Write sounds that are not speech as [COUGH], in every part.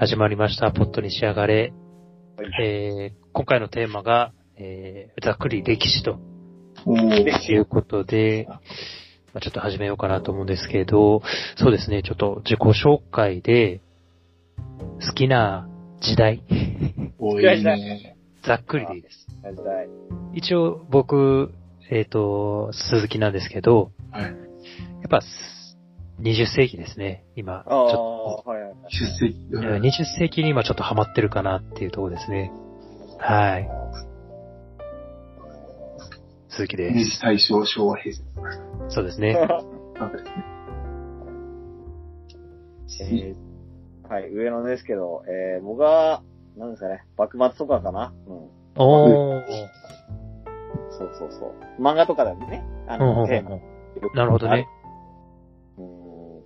始まりました。ポットに仕上がれ。はいえー今回のテーマが、えーざっくり歴史ということで、まあ、ちょっと始めようかなと思うんですけど、そうですね、ちょっと自己紹介で、好きな時代、多いね。[LAUGHS] ざっくりでいいです。一応僕、えっ、と、鈴木なんですけど、はい。やっぱ、20世紀ですね、今。ちあょあ、はいはい。出席。っと20世紀に今ちょっとハマってるかなっていうところですね。はい。鈴木で明治大正昭和平成。す。そうですね。えーはい、上野ですけど、えー、僕は、なんですかね、幕末とかかな？うん。おー。そうそうそう。漫画とかだね。あうんうんの、うんテーマ。うんなるほどね。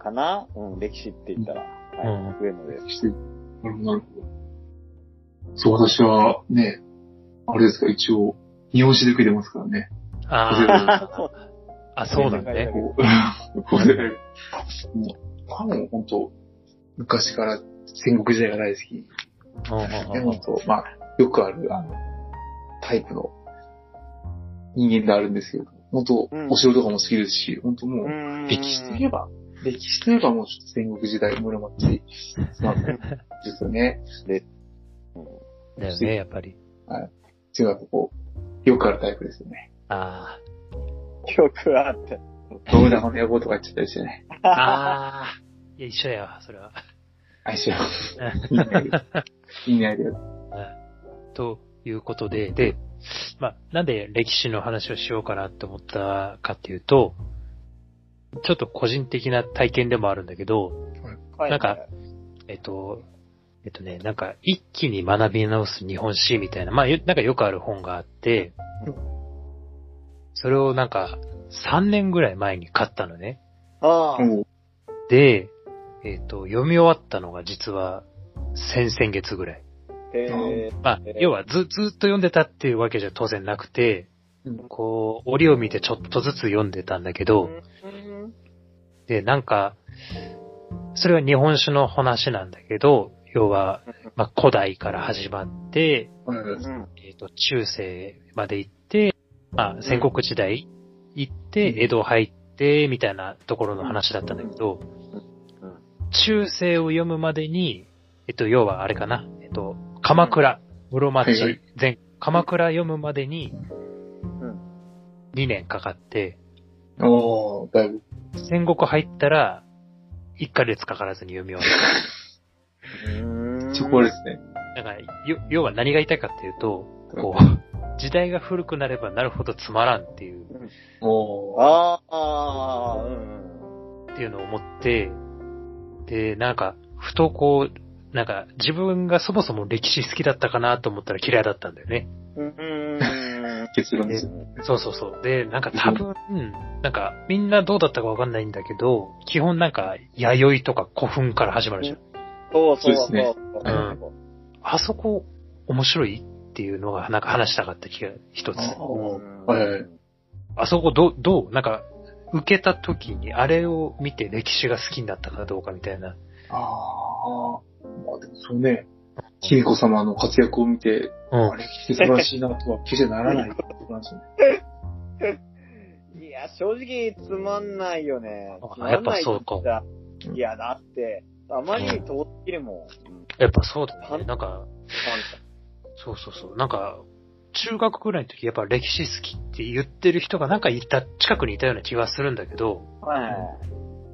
かな？うん、歴史って言ったら。はい、上野で。す。してなるほど、なるほど。そう、私はね、あれですか、一応、日本史で受けてますからね。あそう。あ、あ、そうなんだね。こう、で、もう、多分本当、昔から戦国時代が大好き。うんうんで、うん。本当、まあ、よくある、あの、タイプの人間であるんですけど、本当、うん。お城とかも好きですし、本当もう、うん。歴史といえば、歴史といえばもう戦国時代室町 [LAUGHS] なんですよね。だよね、やっぱり。違うとこう、よくあるタイプですよね。あよくあって。信長の野望とか言っちゃったりしてね。あ。ああ。いや、一緒やわ、それは。相性。[LAUGHS] いいね。いいね、ありがとう。ということで、で、まあ、なんで歴史の話をしようかなって思ったかっていうと、ちょっと個人的な体験でもあるんだけど、はい。なんか、えっと、えっとね、なんか一気に学び直す日本史みたいな、まあ、よなんかよくある本があってうん、それをなんか3年ぐらい前に買ったのね。ああ、で、えっと、読み終わったのが実は先々月ぐらい。えー、まあえー、要はず、ずっと読んでたっていうわけじゃ当然なくて、うん。こう、折を見てちょっとずつ読んでたんだけど、うんで、なんか、それは日本史の話なんだけど、要は、まあ、古代から始まって、うん。うんえっ、と、中世まで行って、まあ、戦国時代行って、うん。江戸入って、みたいなところの話だったんだけど、中世を読むまでに、えっと、要はあれかな、えっと、鎌倉、室町、全、鎌倉読むまでにうん、2年かかって、おー、だいぶ。戦国入ったら、1ヶ月かからずに読み終わうんそこはですね。る。だから、よ要は何が言いたいかっていうと、こう、時代が古くなればなるほどつまらんっていう、おー。あーあー、うん。っていうのを思って、で、なんか、ふとこう、なんか、自分がそもそも歴史好きだったかなと思ったら嫌いだったんだよね。うん。結論ですよ。そうそうそう。で、なんか多分、なんか、みんなどうだったかわかんないんだけど、基本なんか、弥生とか古墳から始まるじゃん。そうそうそう。ねうんあそこ、面白いっていうのが、なんか話したかった気が一つ。あうんはいはいあそこどう、どう？なんか、受けた時にあれを見て歴史が好きになったかどうかみたいな。ああ。まあでもそうね、卑弥呼様の活躍を見て、うんあ。れ、素晴らしいなとは決してならないってことなんですよね。[LAUGHS] いや、正直つまんないよね。あつまんないやっぱそうかいや、だって、あまりに遠すぎるもん。うんやっぱそうだね。なんか、そうそうそう。なんか、中学ぐらいの時やっぱ歴史好きって言ってる人がなんかいた、近くにいたような気がするんだけど、はい。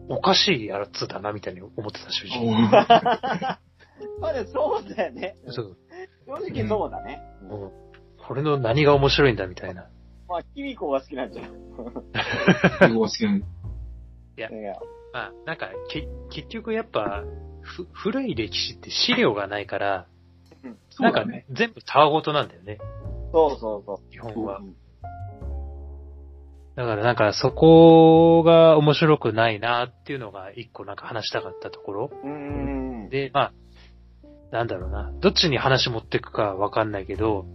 おかしいやつだなみたいに思ってた正直。[LAUGHS] [LAUGHS] まあでもそうだよね。そう。正直そうだね。うんこれの何が面白いんだみたいな。まあ、キミコが好きなんじゃん。すごい好きなんでいや、まあ、なんか、け、結局やっぱ、ふ、古い歴史って資料がないから、なんかそうだね。全部たわごとなんだよね、そうそうそう。基本は。だからなんかそこが面白くないなっていうのが一個なんか話したかったところ。うーん。で、まあ、なんだろうな。どっちに話持っていくかわかんないけど、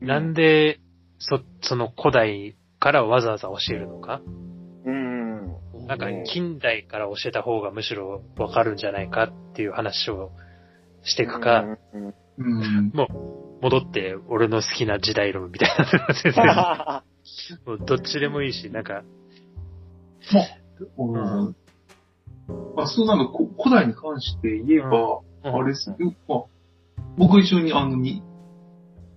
なんで、そ、その古代からわざわざ教えるのか？うん。なんか近代から教えた方がむしろわかるんじゃないかっていう話をしていくか、うんうんうん。戻って俺の好きな時代論みたいな [LAUGHS] もうどっちでもいいし、なんか、うんうんまあ、そうなんか、こ古代に関して言えば、うんあれですね、まあ、僕一緒にあの、に、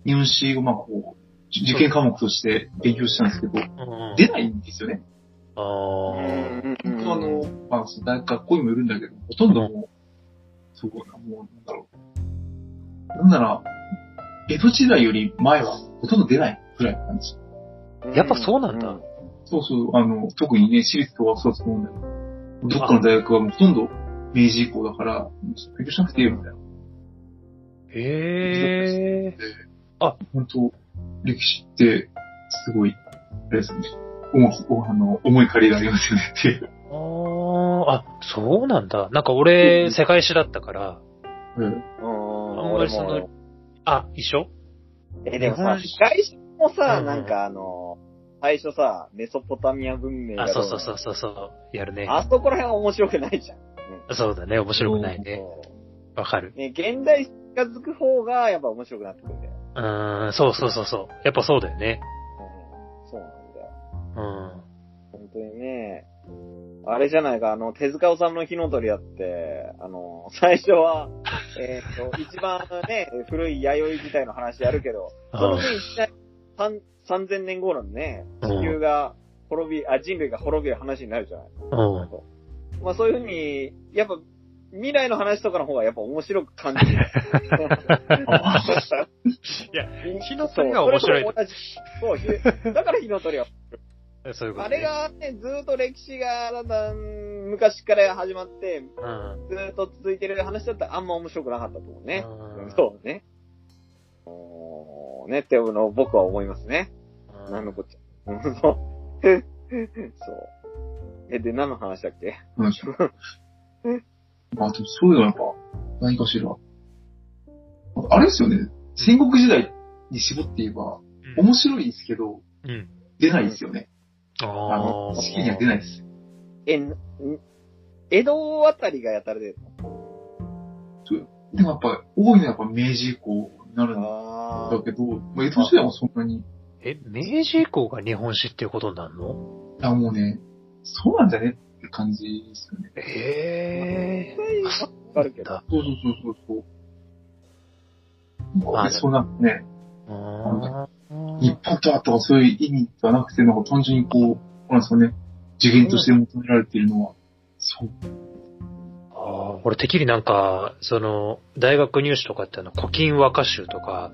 日本史をまあこう、じ受験科目として勉強したんですけど、うん出ないんですよね。あうーん本当あの、まあ、その大学校にもいるんだけど、ほとんどもう、そうだな、もう、なんだろう。なんなら、江戸時代より前はほとんど出ないぐらいなんですよ。やっぱそうなんだ。そうそう、あの、特にね、私立とかそうだと思うんだけど、どっかの大学はもうほとんど明治以降だから、勉強しなくていいよみたいな。へえ。本当歴史って、すごい、あれですね。おあの、重い借りがありますよねっていう。あーあ、そうなんだ。なんか俺、世界史だったから、うん。うん。あんまりその俺もあ、一緒？え、でもさ、世界史もさ、うんなんかあの、最初さ、メソポタミア文明があ、どそうそうそうそうそう、やるね。あそこら辺は面白くないじゃん。そうだね、面白くないね。わかる。ね、現代に近づく方がやっぱ面白くなってくるんだよ。うーん、そうそうそうそう。やっぱそうだよね。うん、そうなんだよ。うん。本当にね、あれじゃないか、あの、手塚治虫の火の鳥やって、あの、最初は、[LAUGHS] えっ、と、一番ね、古い弥生時代の話やるけど、その分一体三3000年後のね、地球が滅び、あ、人類が滅びる話になるじゃない。うん。まあそういうふうに、やっぱ、未来の話とかの方がやっぱ面白く感じる。[LAUGHS] いや、火の鳥が面白いそうそうひだから火の鳥は。そういうこと、あね。れがね、ずーっと歴史がだんだん昔から始まって、うん。ずーっと続いてる話だったらあんま面白くなかったと思うね。うんそうね。おーねっていうのを僕は思いますね。なんのこっちゃ。う [LAUGHS] んそう。そう。え、で、何の話だっけ？なんでしょう？[LAUGHS] まあ、でもそういうのはやっぱ、何かしら。あれですよね。戦国時代に絞って言えば、うん面白いですけど、うん。出ないですよね。ああの、あ。式には出ないです。え、ん江戸あたりがやたら出るでもやっぱ、多いのはやっぱ明治以降になるんあだけど、まあ、江戸時代もそんなに、いえ、明治以降が日本史っていうことになるの？やもうね、そうなんだねって感じですよね。ええあるけど。だ。そうそうそうそうそう。まあそうなんかね、あ日本とはとかそういう意味ではなくて、なんか単純にこう、なんですかね、次元として求められているのは、そう。あー俺てっきりなんか、その、大学入試とかってあの、古今和歌集とか、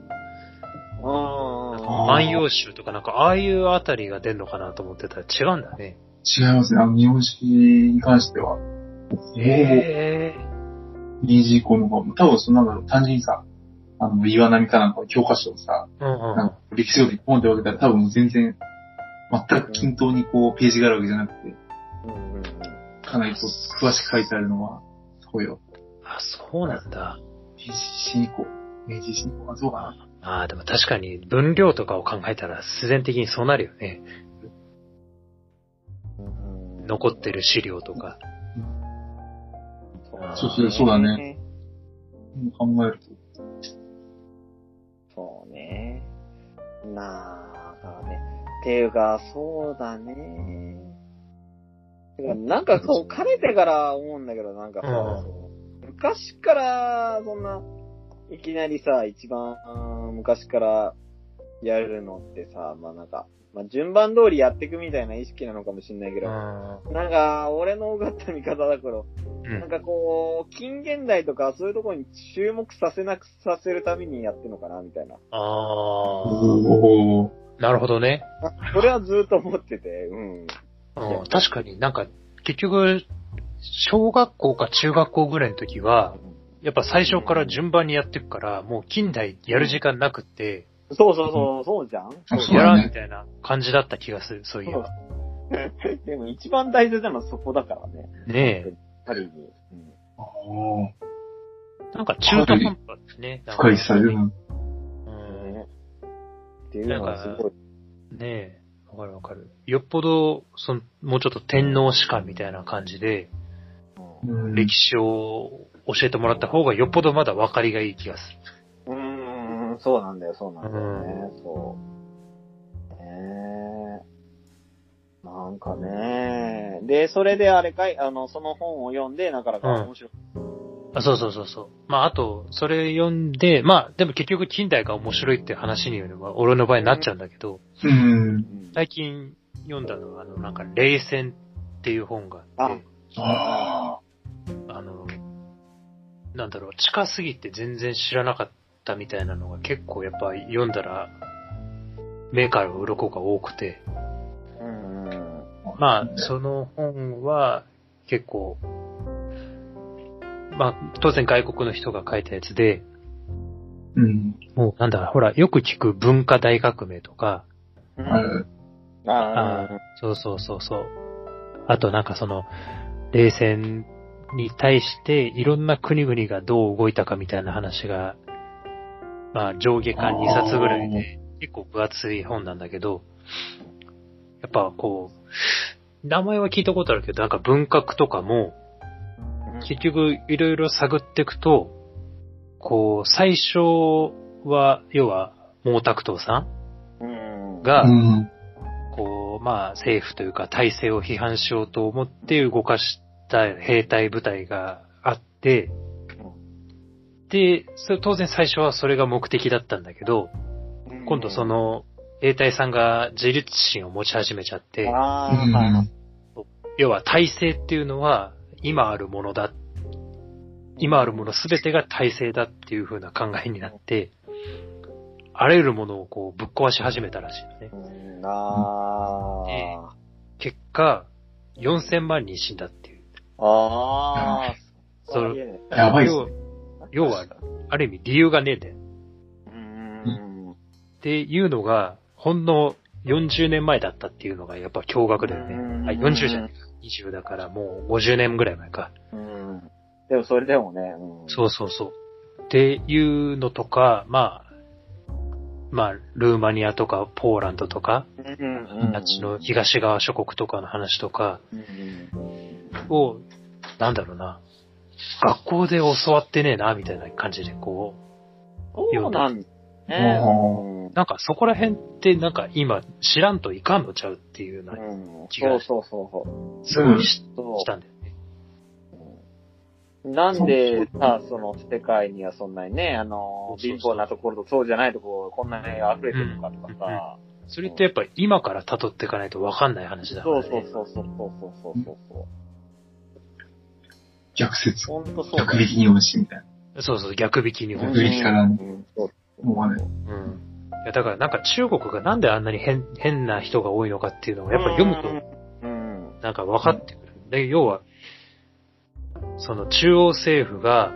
ああー万葉集とかなんか、ああいうあたりが出んのかなと思ってたら違うんだね。違いますね。あの、日本史に関しては、ほぼへえ。明治以降の方が、多分そのなんだろう、単純にさ、あの、岩波かなんかの教科書をさ、うんうんなんか歴史書でポンって分けたら多分全然、全く均等にこう、ページがあるわけじゃなくて、うん。かなりこう、詳しく書いてあるのは、そうよ。あ、そうなんだ。明治史以降。明治史以降はそうかな。ああ、でも確かに分量とかを考えたら自然的にそうなるよね。うん残ってる資料とか。そうそうそうだね。考えると。そうね。なあ、だからね。っていうか、そうだね。てか、なんかそう、かねてから思うんだけど、なんかさ、うん昔から、そんな、いきなりさ、一番、うん昔からやるのってさ、まあなんか、まあ順番通りやっていくみたいな意識なのかもしんないけうど、ん。なんか、俺のうがった見方だから、うんなんかこう、近現代とかそういうところに注目させなくさせるためにやってんのかな、みたいな。ああ。なるほどね。それはずっと思ってて、うん。うん、確かになんか、結局、小学校か中学校ぐらいの時は、やっぱ最初から順番にやっていくから、もう近代やる時間なくって、そうそうそう、そうじゃん？あそうやらんみたいな感じだった気がする、そういえば。[LAUGHS] でも一番大切なのはそこだからね。ねえ。ある意味。ああ。なんか中途半端ですね。なんか深いさ。ううんん。ねっていうのがすごい。ねえ。わかるわかる。よっぽど、その、もうちょっと天皇史観みたいな感じで、うん歴史を教えてもらった方がよっぽどまだ分かりがいい気がすうーん、そうなんだよ、そうなんだよね、そう。ねえ。なんかねで、それであれかい、あの、その本を読んで、なかなか面白い。る。あそうそうそうそう。まあ、あと、それ読んで、まあ、でも結局近代が面白いって話には、俺の場合になっちゃうんだけど、うん。うん最近読んだのは、あの、なんか、冷戦っていう本があって、ああの、なんだろう、近すぎて全然知らなかったみたいなのが結構やっぱ読んだら、目から鱗が多くて。まあ、その本は結構、まあ、当然外国の人が書いたやつで、うん。もうなんだろう、ほら、よく聞く文化大革命とか、うん。ああそうそうそうそう。あとなんかその、冷戦に対していろんな国々がどう動いたかみたいな話が、まあ上下巻2冊ぐらいで結構分厚い本なんだけど、やっぱこう、名前は聞いたことあるけど、なんか文学とかも、結局いろいろ探っていくと、こう、最初は、要は、毛沢東さうんん。が、うん。こう、まあ、政府というか体制を批判しようと思って動かした兵隊部隊があって、で、それ当然最初はそれが目的だったんだけど、今度そ、の、兵隊さんが自立心を持ち始めちゃって。要は体制っていうのは今あるものだ。今あるものすべてが体制だっていう風な考えになって、あらゆるものをこうぶっ壊し始めたらしいのね。うんあ結果、4000万人死んだっていう。あ。ああ。それやばいっすね。要は、ある意味理由がねえんだよ。うん。っていうのが、ほんの40年前だったっていうのがやっぱ驚愕だよね。うんあ、40じゃないか。20だからもう50年ぐらい前か。うん。でもそれでもね、うん。そうそうそう。っていうのとか、まあ、まあ、ルーマニアとかポーランドとか。あっちの東側諸国とかの話とかうんを、なんだろうな、学校で教わってねえな、みたいな感じでこそうなんだね。ううんなんかそこら辺ってなんか今知らんといかんのちゃうっていうようなうん気がそうそうそうすごいしたんだよね。う。なんでさ、その世界にはそんなにね、あの、貧乏なところとそうじゃないところ、こんなに溢れてるのかとかさ。それってやっぱり今から辿っていかないとわかんない話だからね。そうそうそうそうそうそうそうそう。逆説。ほんとそうだよ逆撃に押しみたいそうそう、逆引きに。逆撃からねうんそうな。もうん。いや、だからなんか中国がなんであんなに変、変な人が多いのかっていうのがやっぱり読むとうん。なんか分かってくる。で、要は、その中央政府が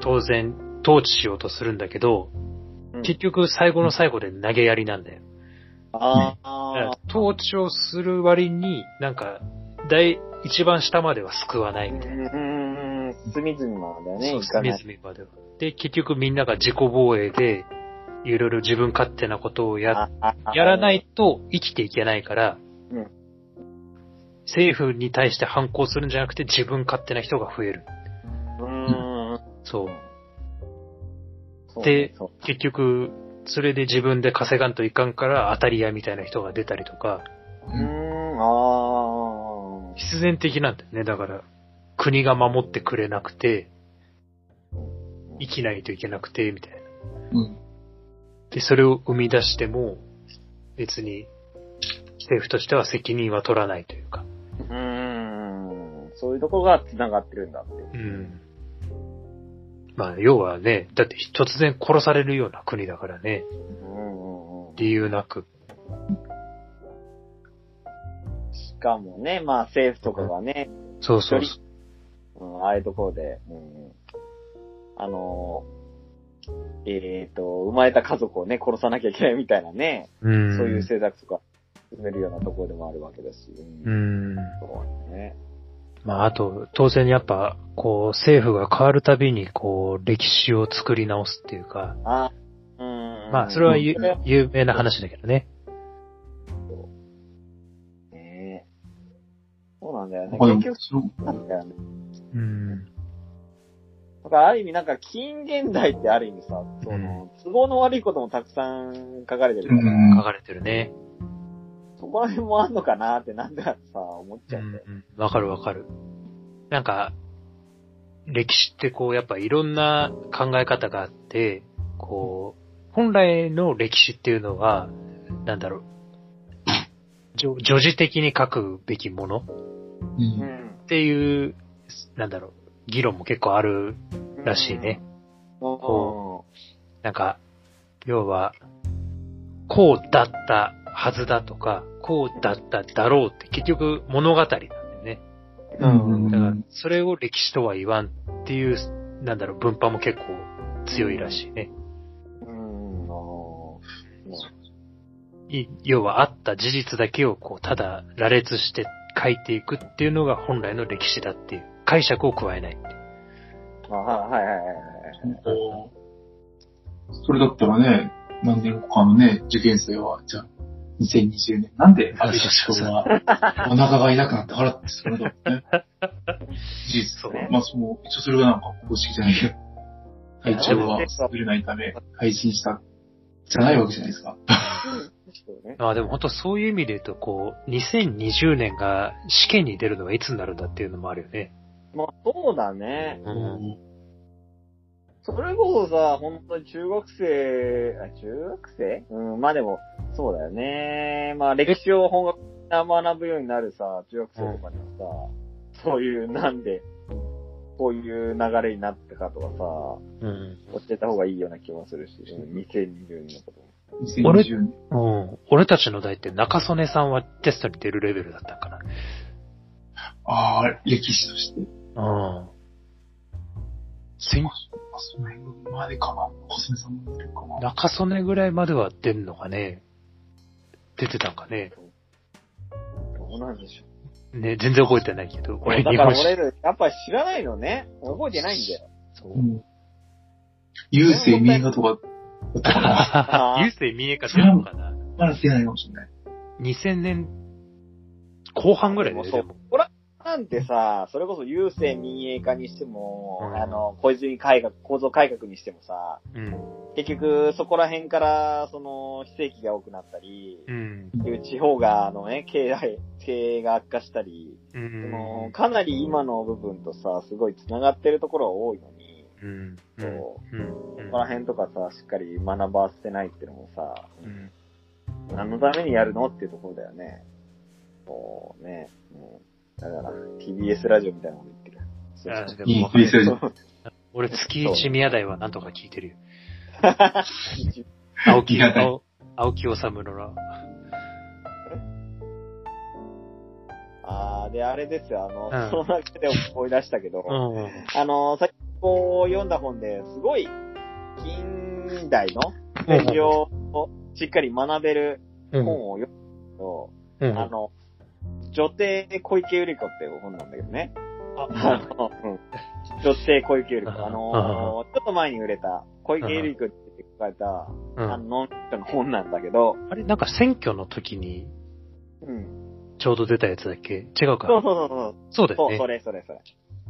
当然統治しようとするんだけど、うん結局最後の最後で投げやりなんだよ。ああら。統治をする割に、なんか、大、一番下までは救わないみたいな。うん、隅々までね、そう、いかない。隅々までは。で、結局みんなが自己防衛で、いろいろ自分勝手なことをや、やらないと生きていけないから、うん政府に対して反抗するんじゃなくて自分勝手な人が増える。うん。そう。で結局、それで自分で稼がんといかんから当たり屋みたいな人が出たりとか、うーん、ああ。必然的なんだよね。だから、国が守ってくれなくて、生きないといけなくて、みたいな。うん。で、それを生み出しても、別に、政府としては責任は取らないというか。うーん。そういうとこが繋がってるんだって。うん。まあ、要はね、だって突然殺されるような国だからね、うんうんうん。理由なく。しかもね、まあ政府とかがね、そうそう一うん、ああいうところで、うん、あのー、えっ、と、生まれた家族をね、殺さなきゃいけないみたいなね、うん。そういう政策とか進めるようなところでもあるわけだし。ううんん。そうね。まあ、あと、当然やっぱ、こう、政府が変わるたびに、こう、歴史を作り直すっていうか、あ、うん。まあ、それは有名な話だけどね。ねそうなんだよね。結局、そうなんだよね。うん。だからある意味なんか近現代ってある意味さ、その、都合の悪いこともたくさん書かれてるから、うん書かれてるね。そこら辺もあんのかなってなんださ、思っちゃうんだよ。うんうんわかるわかる。なんか、歴史ってこう、やっぱいろんな考え方があって、こう、本来の歴史っていうのは、なんだろう、じょ叙事的に書くべきものっう。うんん。ていう、なんだろう、議論も結構あるらしいね。うん。なんか、要は、こうだったはずだとか、こうだっただろうって結局物語なんだよね。うんだから、それを歴史とは言わんっていう、なんだろう、分派も結構強いらしいね。うん。い要はあった事実だけをこう、ただ羅列して書いていくっていうのが本来の歴史だっていう、解釈を加えない。あはいはいはいはい。それだったらね、何年後かのね、受験生は、じゃあ、2020年、なんで安倍首相は、お腹がいなくなって払ってそれだって [LAUGHS] ね。事実そうまあ、その、一応それがなんか公式じゃないけど、体調が優れないため、配信した、じゃないわけじゃないですか。まあでも本当そういう意味で言うと、こう、2020年が試験に出るのはいつになるんだっていうのもあるよね。まあ、そうだね。うんそれこそさ、本当に中学生、あ、中学生？うん、まあでも、そうだよね。まあ歴史を本格的に学ぶようになるさ、中学生とかにはさ、そういう、なんで、こういう流れになったかとかさ、うん。教えた方がいいような気もするし、うん2020年のことも。2020年。うん。俺たちの代って中曽根さんはテストに出るレベルだったんかな？ああ、歴史として。うん。せんあ、その辺までかな。コスメさんも出るかな。中曽根ぐらいまでは出んのかね出てたんかねどうなんでしょね、全然覚えてないけど。う。俺だから日本史。やっぱ知らないのね。覚えてないんだよ。そうう。ん。郵政民営化とか、だったかな。あ [LAUGHS] ー郵政民営化出るのかなまだ出ないかもしれない。2000年後半ぐらいで、そうでも。なんてさ、それこそ郵政民営化にしても、うんあの、小泉改革、構造改革にしてもさ、うん。結局そこら辺から、その、非正規が多くなったり、うん。いう地方が、あのね、経営、経営が悪化したり、うそのん。かなり今の部分とさ、すごい繋がってるところが多いのに、うん。そうん。そこら辺とかさ、しっかり学ばせてないっていうのもさ、うん。何のためにやるのっていうところだよね。そうね。うんだから、TBS ラジオみたいなこと言ってる。そう俺、月一宮台はなんとか聞いてるよ。[LAUGHS] 青木、宮台青青木治のな。あー、で、あれですよ、あの、うんその中で思い出したけど、うん。あの、さっきこう読んだ本ですごい、近代の歴史をしっかり学べるうん。本を読んだけど、うん。あの、女帝小池百合子っていう本なんだけどね。あの、うん。女帝小池百合子。あのーちょっと前に売れた、小池百合子って書かれた、うんあの、の本なんだけど、あれ、なんか選挙の時にうん。ちょうど出たやつだっけ？違うかそうそうそうそう。そう、そうだよね。それそれそれ。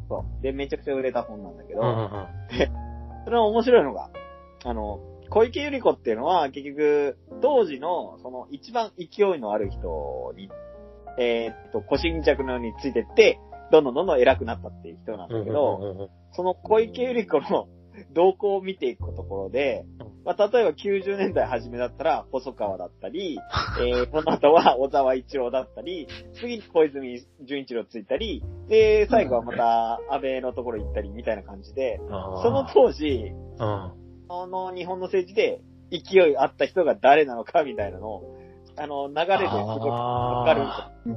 そう。で、めちゃくちゃ売れた本なんだけど、うんうんうん。それの面白いのが、あの、小池百合子っていうのは、結局、当時の、その、一番勢いのある人に、えーっと、腰巾着のようについてって、どんどんどんどん偉くなったっていう人なんだけど、その小池百合子の [LAUGHS] 動向を見ていくところで、まあ、例えば90年代初めだったら細川だったり、[LAUGHS] えー、この後は小沢一郎だったり、次に小泉純一郎ついたり、で、最後はまた安倍のところ行ったりみたいな感じで、その当時、うん。あの日本の政治で勢いあった人が誰なのかみたいなのを、あの、流れですごくわかる。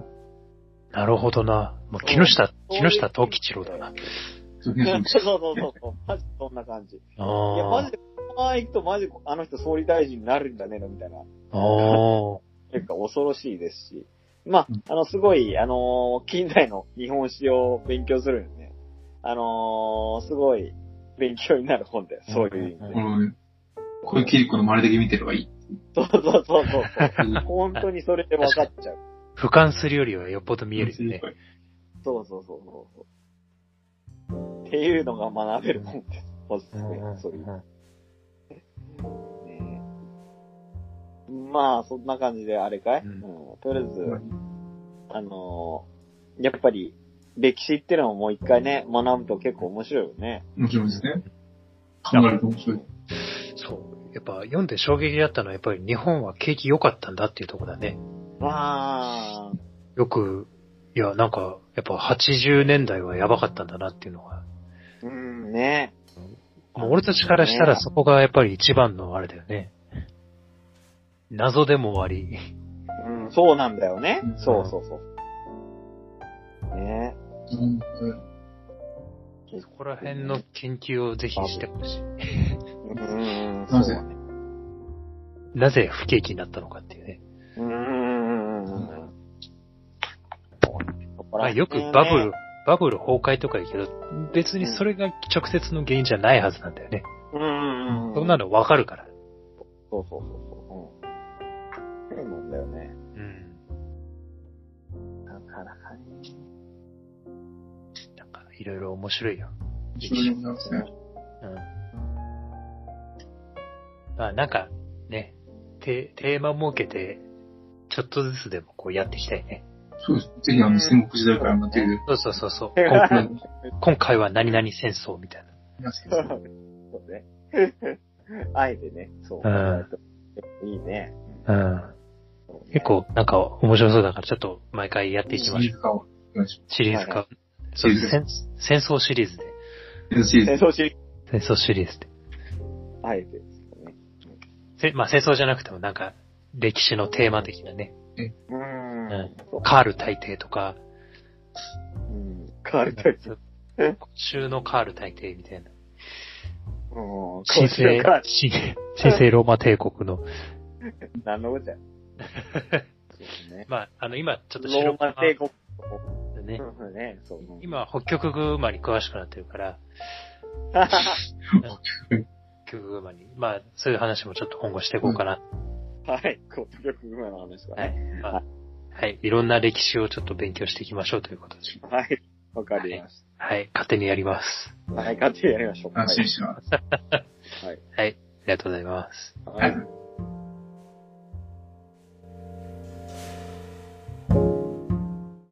なるほどな。もう木下、木下藤吉郎だな。そうそうそうそうそう。マジそんな感じ。いや、マあジで、このまま行くとマジあの人総理大臣になるんだねの、みたいな。あ。あ結構恐ろしいですし。まうんあ、あの、すごい、あのー近代の日本史を勉強するんでね。あのーすごい勉強になる本だよ。そういう意味で。この、小池百合子の丸だけ見てればいい。そうそうそうそうそう。[LAUGHS] 本当にそれで分かっちゃう。俯瞰するよりはよっぽど見えるよね。そうそうそうそう。っっていうのが学べるもんです。おすすめうん。そういう。ねまあ、そんな感じであれかい、ううんんとりあえず、あのーやっぱり、歴史ってのをもう一回ね、学ぶと結構面白いよね。面白いですね。考えると面白い。そう。やっぱ読んで衝撃だったのは、やっぱり日本は景気良かったんだっていうところだね。わよく、いや、なんか、やっぱ80年代はやばかったんだなっていうのが。ー。うん、ね。もう俺たちからしたらそこがやっぱり一番のあれだよね。謎でもあり。うん、そうなんだよね。うんそうそうそう。ねうんそこら辺の研究をぜひしてほしい。うん、なぜ？なぜ不景気になったのかっていうね。うーん。まあよくバブル、バブル崩壊とか言うけど、別にそれが直接の原因じゃないはずなんだよね。うん。そんなのわかるから。そうそうそういろいろ面白いよ。面白いものですね。うん。まあなんか、ね、テテーマ設けて、ちょっとずつでもこうやっていきたいね。そうです。ぜひあの、戦国時代からの手で、そうそうそうそう。今 [LAUGHS] 回今回は何々戦争みたいな。そうね。あえてね、そう。うんいいね。うん。結構なんか面白そうだからちょっと毎回やっていきましょう。シリーズ化をお願いしシリーズ化。はいはそうシリーズ戦戦争シリーズで。ます。シリーズ。戦争し、戦争シリーズで。あえてですね。せまあ戦争じゃなくてもなんか歴史のテーマ的なね。うーうんカール大帝とか、うん。変わりたい。今週のカール大帝みたいな。うん。神聖か、神神聖ローマ帝国の、[LAUGHS] 何のことや。[LAUGHS] そうですね。まあ、あの今ちょっとローマ帝国。でね、うんね、そう。今北極熊に詳しくなってるから、[LAUGHS] 北極熊に、まあそういう話もちょっと今後していこうかな。はい。コット力馬の話がはいね。。まあはい。いろんな歴史をちょっと勉強していきましょうということで。はい。わかりましはい。勝手にやります。た。はい、勝手にやりましょう。安心します。はい。はい。ありがとうございます。はい。はい